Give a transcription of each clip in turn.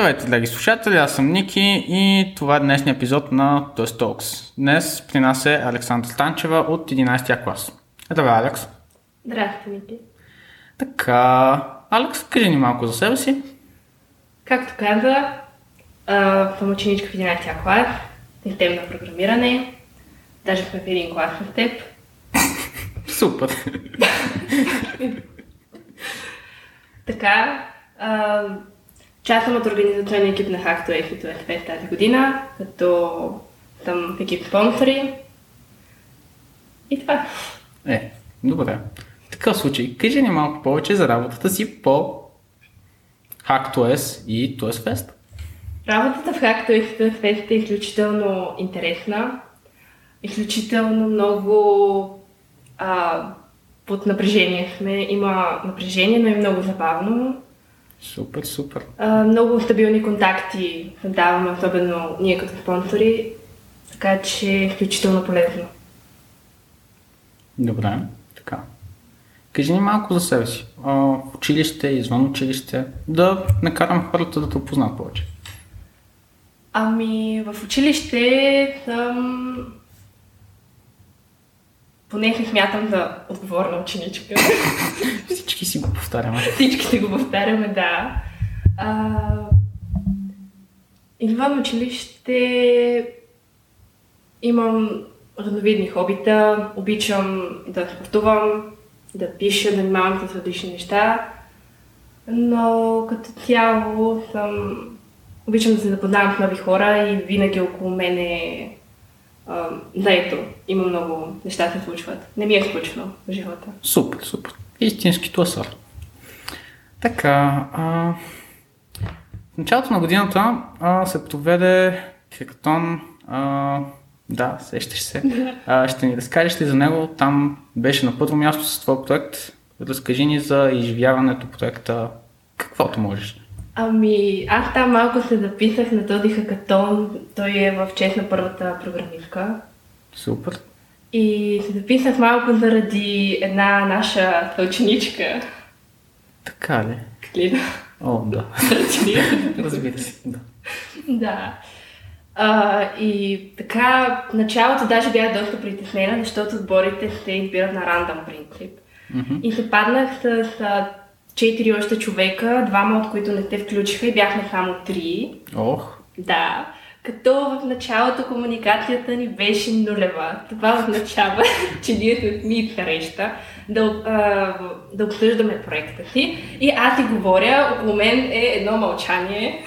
Здравейте, драги слушатели, аз съм Ники и това е днешния епизод на Toast Talks. Днес при нас е Александър Станчева от 11 клас. Здравей, Алекс. Здрасти, Ники. Така, Алекс, кажи ни малко за себе си. Както каза, съм ученичка в 11 клас, системно програмиране. Даже сме в един клас с теб. Супер. Така, част от организационния екип на Hackto Ефито FF тази година, като в екип спонсори. И това. Е, добре. В такъв случай, кажи ни малко повече за работата си по HackTOS и TOS Fest. Работата в Hackto Ефито Fest е изключително интересна. Изключително много а, под напрежение сме. Има напрежение, но и много забавно. Супер, супер. А, много стабилни контакти даваме, особено ние като спонсори, така че е изключително полезно. Добре, така. Кажи ни малко за себе си. А, училище, извън училище, да накарам хората да те опознат повече. Ами, в училище съм... Поне се смятам за отговорна ученичка. Всички си го повтаряме. Всичките го повтаряме, да. А, извън училище имам разновидни хобита. Обичам да спортувам, да пиша, да занимавам с различни неща. Но като цяло съм... Обичам да се запознавам с нови хора и винаги около мене а, заето. Има много неща се случват. Не ми е скучно в живота. Супер, супер. Истински тласър. Така, а, в началото на годината а, се проведе хакатон. Да, сещаш се. А, ще ни разкажеш ли за него? Там беше на първо място с твой проект. Разкажи ни за изживяването проекта, каквото можеш. Ами, аз там малко се записах на този хакатон. Той е в чест на първата програмистка. Супер. И се записах малко заради една наша съученичка. Така ли? Клина. О, да. Разбира се, да. да. А, и така, в началото даже бях доста притеснена, защото отборите се избират на рандъм принцип. Мгм. И се паднах с а, четири още човека, двама от които не те включиха и бяхме само три. Ох, Да, като в началото комуникацията ни беше нулева. Това означава, че ние сме ми среща да, а, да обсъждаме проекта си и аз си говоря, около мен е едно мълчание.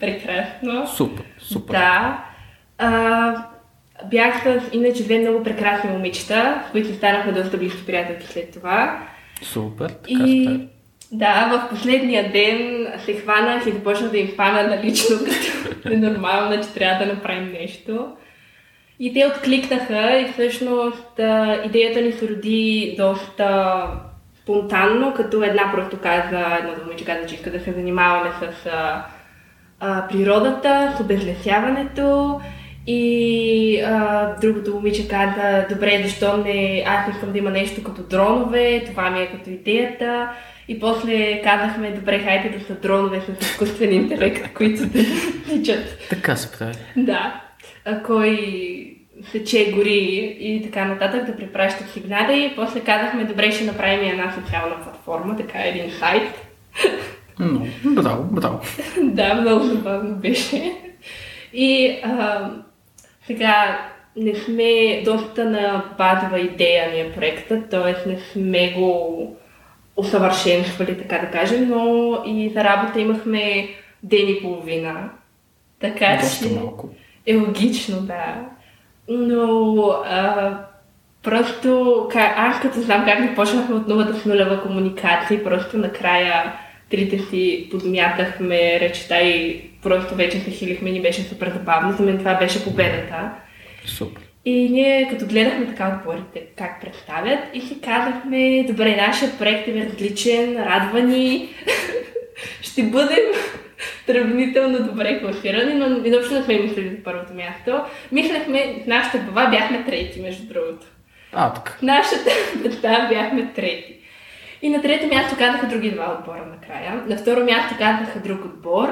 Прекрасно. супер, супер. Да. А, бях с иначе две много прекрасни момичета, с които станахме доста близки приятелки след това. Супер, така И става. да, в последния ден се хванах и започнах да им пана налично, като е нормално, че трябва да направим нещо. И те откликнаха и всъщност идеята ни се роди доста спонтанно, като една просто каза, една момиче каза, че иска да се занимаваме с а, а, природата, с обезлесяването и а, другото момиче каза, добре, защо не, аз искам да има нещо като дронове, това ми е като идеята. И после казахме, добре, хайде да са дронове с изкуствен интелект, които да тичат. Така се прави. Да. А, кой сече гори и така нататък, да препращат сигнали. После казахме, добре, ще направим и една социална платформа, така един сайт. Но, браво, браво. да, много забавно беше. И а, сега не сме доста на базова идея ни е проекта, т.е. не сме го усъвършенствали, така да кажем, но и за работа имахме ден и половина. Така Доста че малко. е логично, да. Но а, просто аз като знам как не почнахме от нулата с нулева комуникация, просто накрая трите си подмятахме речта и просто вече се хилихме и беше супер забавно. За мен това беше победата. Супер. И ние като гледахме така отборите как представят и си казахме, добре, нашия проект е различен, радва ни, ще бъдем сравнително добре класирани, но изобщо не сме мислили за първото място. Мислехме, в нашата глава бяхме трети, между другото. А, така. В нашата представа бяхме трети. И на трето място казаха други два отбора накрая. На второ място казаха друг отбор.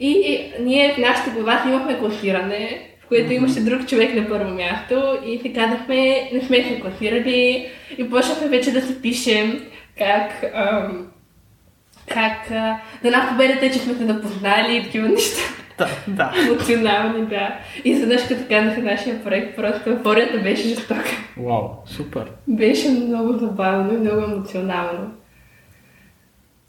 И ние в нашата глава имахме класиране, в което имаше друг човек на първо място и си казахме, не сме се класирали и почнахме вече да се пишем как, ам, как а, да нас победата че сме се запознали и такива неща. Да, да. Емоционални, да. И заднъж като казаха нашия проект, просто еуфорията беше жестока. Вау, супер. Беше много забавно и много емоционално.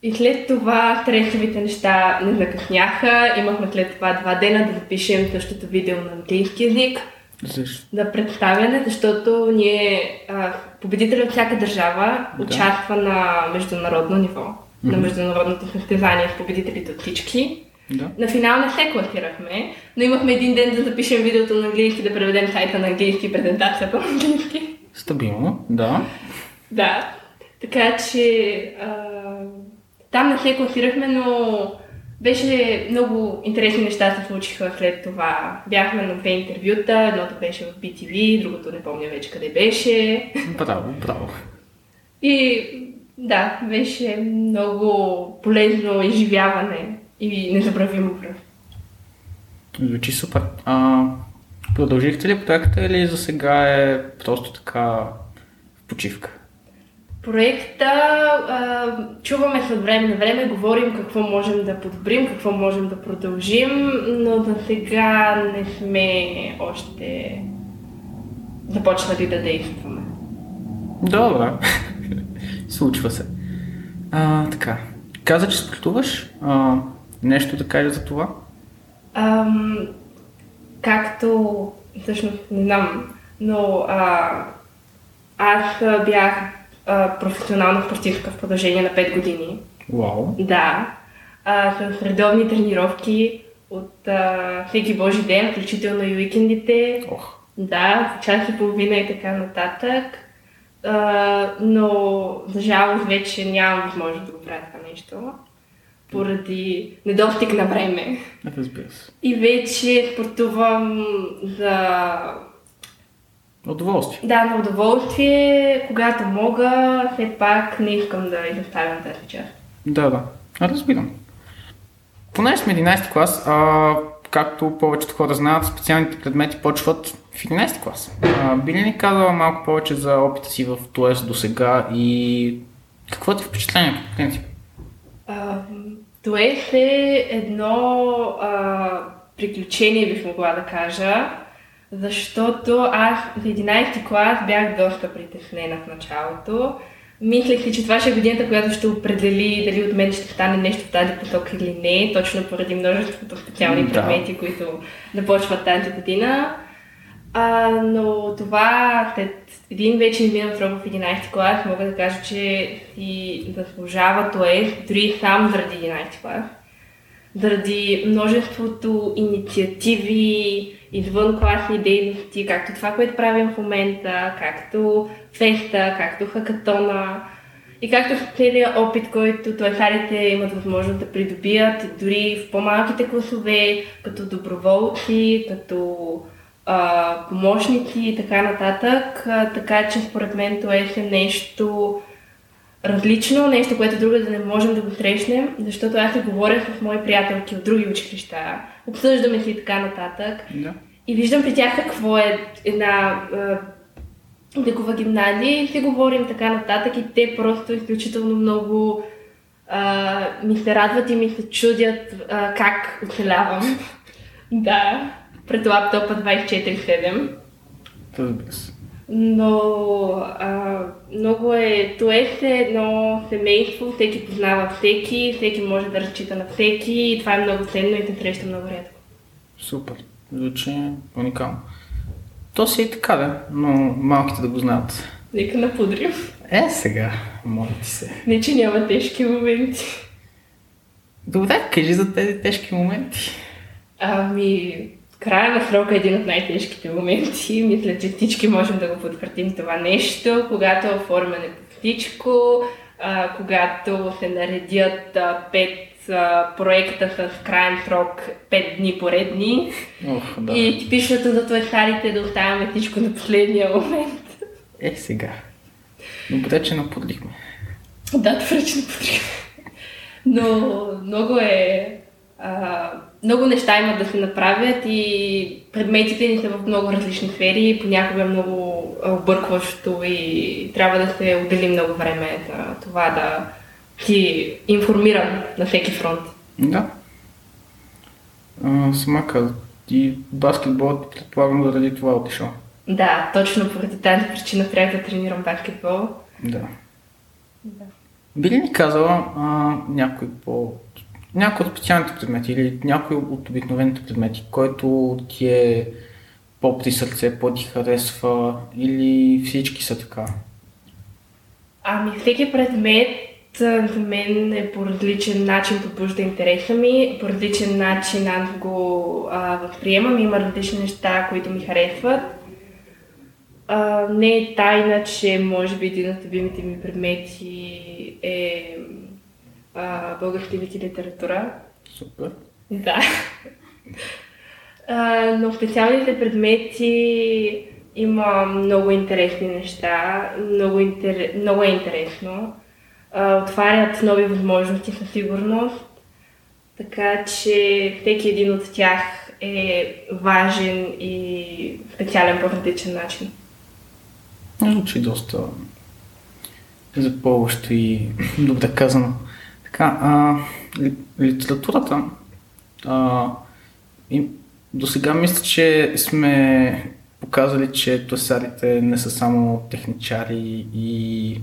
И след това стресовите неща не закъсняха. Имахме след това два дена да запишем същото видео на английски язик. Защо? Да представяне, защото ние, а, победителят от всяка държава, Да. участва на международно ниво. На Мгм. международното състезание с победителите от всички. Да. На финал не се класирахме, но имахме един ден да запишем видеото на английски, да преведем сайта на английски и презентацията на английски. Стабилно, да. Да, така че а, там не се класирахме, но беше много интересни неща се случиха след това. Бяхме на две интервюта, едното беше в BTV, другото не помня вече къде беше. Браво, браво. И да, беше много полезно изживяване и незабравимо време. Звучи супер. А, продължихте ли проекта или за сега е просто така в почивка? Проекта а, чуваме от време на време, говорим какво можем да подобрим, какво можем да продължим, но за сега не сме още започнали да действаме. Добре. Случва се. А, така. Каза, че спортуваш. А, нещо да кажа за това? Ам, както, всъщност не знам, но а, аз бях а, професионална спортистка в продължение на 5 години. Вау. Да, а, с редовни тренировки от а, всеки божи ден, включително и уикендите. Ох. Да, час и половина и така нататък. А, но за жалост вече нямам възможност да го правя това нещо. Поради недостиг на време. Разбира се. И вече спортувам за Удоволствие. да, на удоволствие, когато мога, все пак не искам да изоставям тази част. Да, да. Разбирам. Понеже сме 11 клас, а, както повечето хора знаят, специалните предмети почват в 11 клас. А, би ли ни казала малко повече за опита си в ТОЕС до сега и какво ти е впечатлението, по принцип? Туес е едно а, приключение, бих могла да кажа, защото аз в 11 клас бях доста притеснена в началото. Мислех си, че това ще е годината, която ще определи дали от мен ще стане нещо в тази посока или не, точно поради множеството специални предмети, които започват тази година. А, но това след един вече изминал срок в 11 клас, мога да кажа, че си заслужава ТОЕС, дори сам заради 11 клас. Заради множеството инициативи, извън класни дейности, както това, което правим в момента, както феста, както хакатона и както целият опит, който туесарите имат възможност да придобият, дори в по-малките класове, като доброволци, като а, помощници и така нататък. А, така че според мен това е нещо различно, нещо, което друга да не можем да го срещнем, защото аз се говоря с мои приятелки от други училища, обсъждаме си и така нататък. Да. И виждам при тях какво е една е, векова гимназия и си говорим така нататък и те просто изключително много а, ми се радват и ми се чудят а, как оцелявам. да, пред лаптопа 24-7. Разбира се. Но а, много е, Туес е едно семейство, всеки познава всеки, всеки може да разчита на всеки и това е много ценно и се среща много рядко. Супер. Звучи уникално. То си е така, да, но малките да го знаят. Нека напудрим. Е, сега, моля ти се. Не, че няма тежки моменти. Добре, кажи за тези тежки моменти. Ами, края на срока е един от най-тежките моменти. Мисля, че всички можем да го потвърдим това нещо, когато е оформяне по а, когато се наредят а, пет а, проекта с крайен срок 5 дни поредни. Ох, да. И типичното за туесарите е да оставяме всичко на последния момент. Е, сега. Добре, че наподлихме. Да, добре, че потребя. Но много е а, много неща имат да се направят и предметите ни са в много различни сфери, понякога е много объркващо и трябва да се отдели много време за това да ти информирам на всеки фронт. Да. А, сама каза, и баскетболът предполагам заради това отишъл. Да, точно поради тази причина трябва да тренирам баскетбол. Да. да. Би ли ни казала а, някой по някой от специалните предмети или някой от обикновените предмети, който ти е по-при сърце, по-ти харесва или всички са така? Ами всеки предмет за мен е по различен начин побужда интереса ми, по различен начин аз го а, възприемам, има различни неща, които ми харесват. А, не е тайна, че може би един от любимите ми предмети е а, български език и литература. Супер. Да. А, но в специалните предмети има много интересни неща, много, интер... много е интересно. А, отварят нови възможности със сигурност, така че всеки един от тях е важен и специален по различен начин. Звучи доста запълващо и добре казано. Така, а, литературата, а, и, до сега мисля, че сме показали, че тосарите не са само техничари и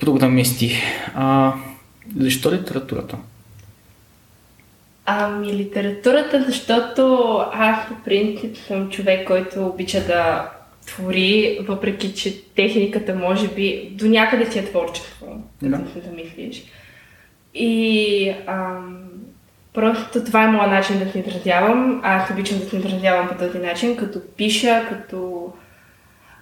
програмисти. А, защо литературата? Ами литературата, защото аз по принцип съм човек, който обича да твори, въпреки че техниката може би до някъде си е творчество, да. се замислиш. И ам, просто това е моят начин да се изразявам. Аз обичам да се изразявам по този начин, като пиша, като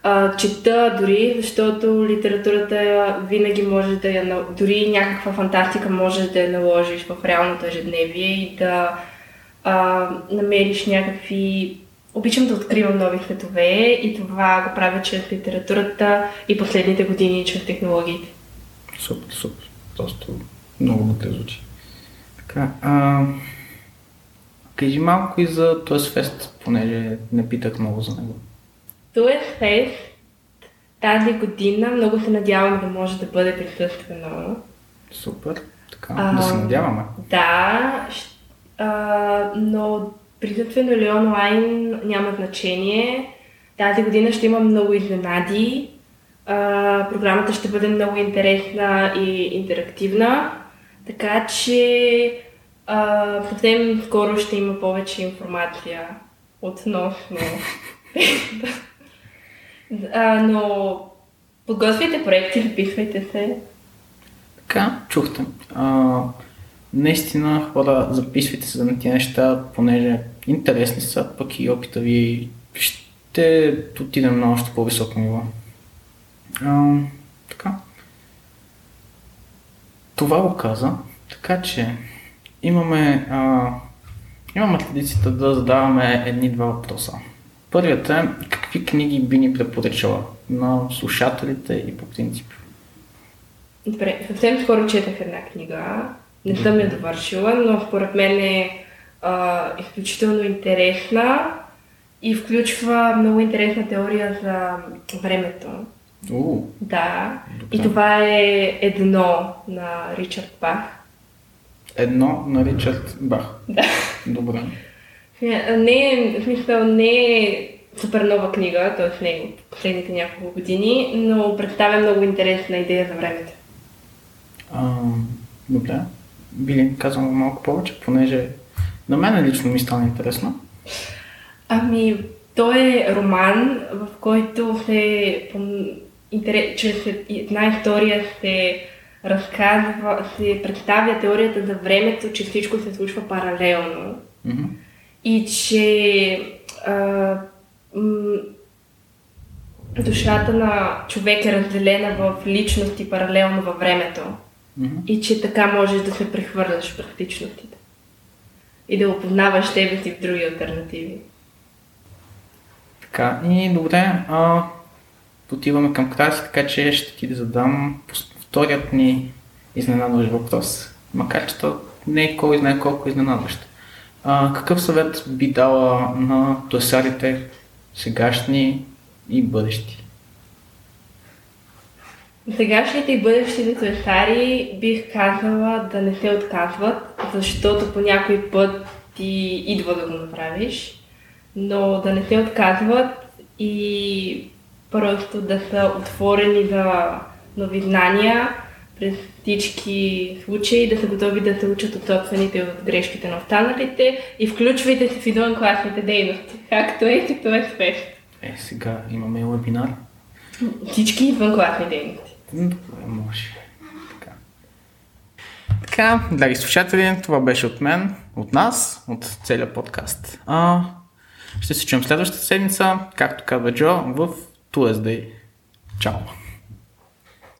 а, чета дори, защото литературата винаги може да я, дори някаква фантастика може да я наложиш в реалното ежедневие и да а, намериш някакви... Обичам да откривам нови светове и това го правя чрез литературата и последните години чрез технологиите. Супер, супер. Просто много добре звучи. Така, а, кажи малко и за този фест, понеже не питах много за него. Този фест тази година много се надявам да може да бъде присъствено. Супер. Така, а, да се надяваме. Да, а, но присъствено или онлайн няма значение. Тази година ще има много изненади. А, програмата ще бъде много интересна и интерактивна. Така че а, съвсем скоро ще има повече информация относно. а, но подготвяйте проекти, записвайте се. Така, чухте. А, наистина, хора, записвайте се за на тези неща, понеже интересни са, пък и опита ви ще отидем на още по-високо ниво. А, така. Това го каза, така че имаме, а, имаме традицията да задаваме едни-два въпроса. Първият е какви книги би ни препоръчала на слушателите и по принцип? Добре, съвсем скоро четах една книга. Не съм я довършила, но според мен е а, изключително интересна и включва много интересна теория за времето. Uh, да. Добре. И това е едно на Ричард Бах. Едно на Ричард Бах. Да. Добре. Не е, в смисъл, не е супер нова книга, т.е. не е последните няколко години, но представя много интересна идея за времето. А, добре. Би казвам малко повече, понеже на мен лично ми стана интересно. Ами, той е роман, в който се чрез една история се разказва, се представя теорията за времето, че всичко се случва паралелно. Mm-hmm. И че а, м- душата на човек е разделена в личности паралелно във времето. Mm-hmm. И че така можеш да се прехвърляш през личностите. И да опознаваш тебе си в други альтернативи. Така, и добре, а, отиваме към края така че ще ти да задам вторият ни изненадващ въпрос. Макар че то не е кой знае колко изненадващ. а, какъв съвет би дала на туесарите сегашни и бъдещи? Сегашните и бъдещите туесари бих казала да не се отказват, защото по някой път ти идва да го направиш, но да не се отказват и просто да са отворени за нови знания през всички случаи, да са готови да се учат от собствените от грешките на останалите и включвайте се в извънкласните дейности, както е като е спешно. Е, сега имаме вебинар. Всички извънкласни дейности. Добре, може. Така. Така, драги слушатели, това беше от мен, от нас, от целият подкаст. А, ще се чуем следващата седмица, както казва Джо, в Tuesday. Tchau.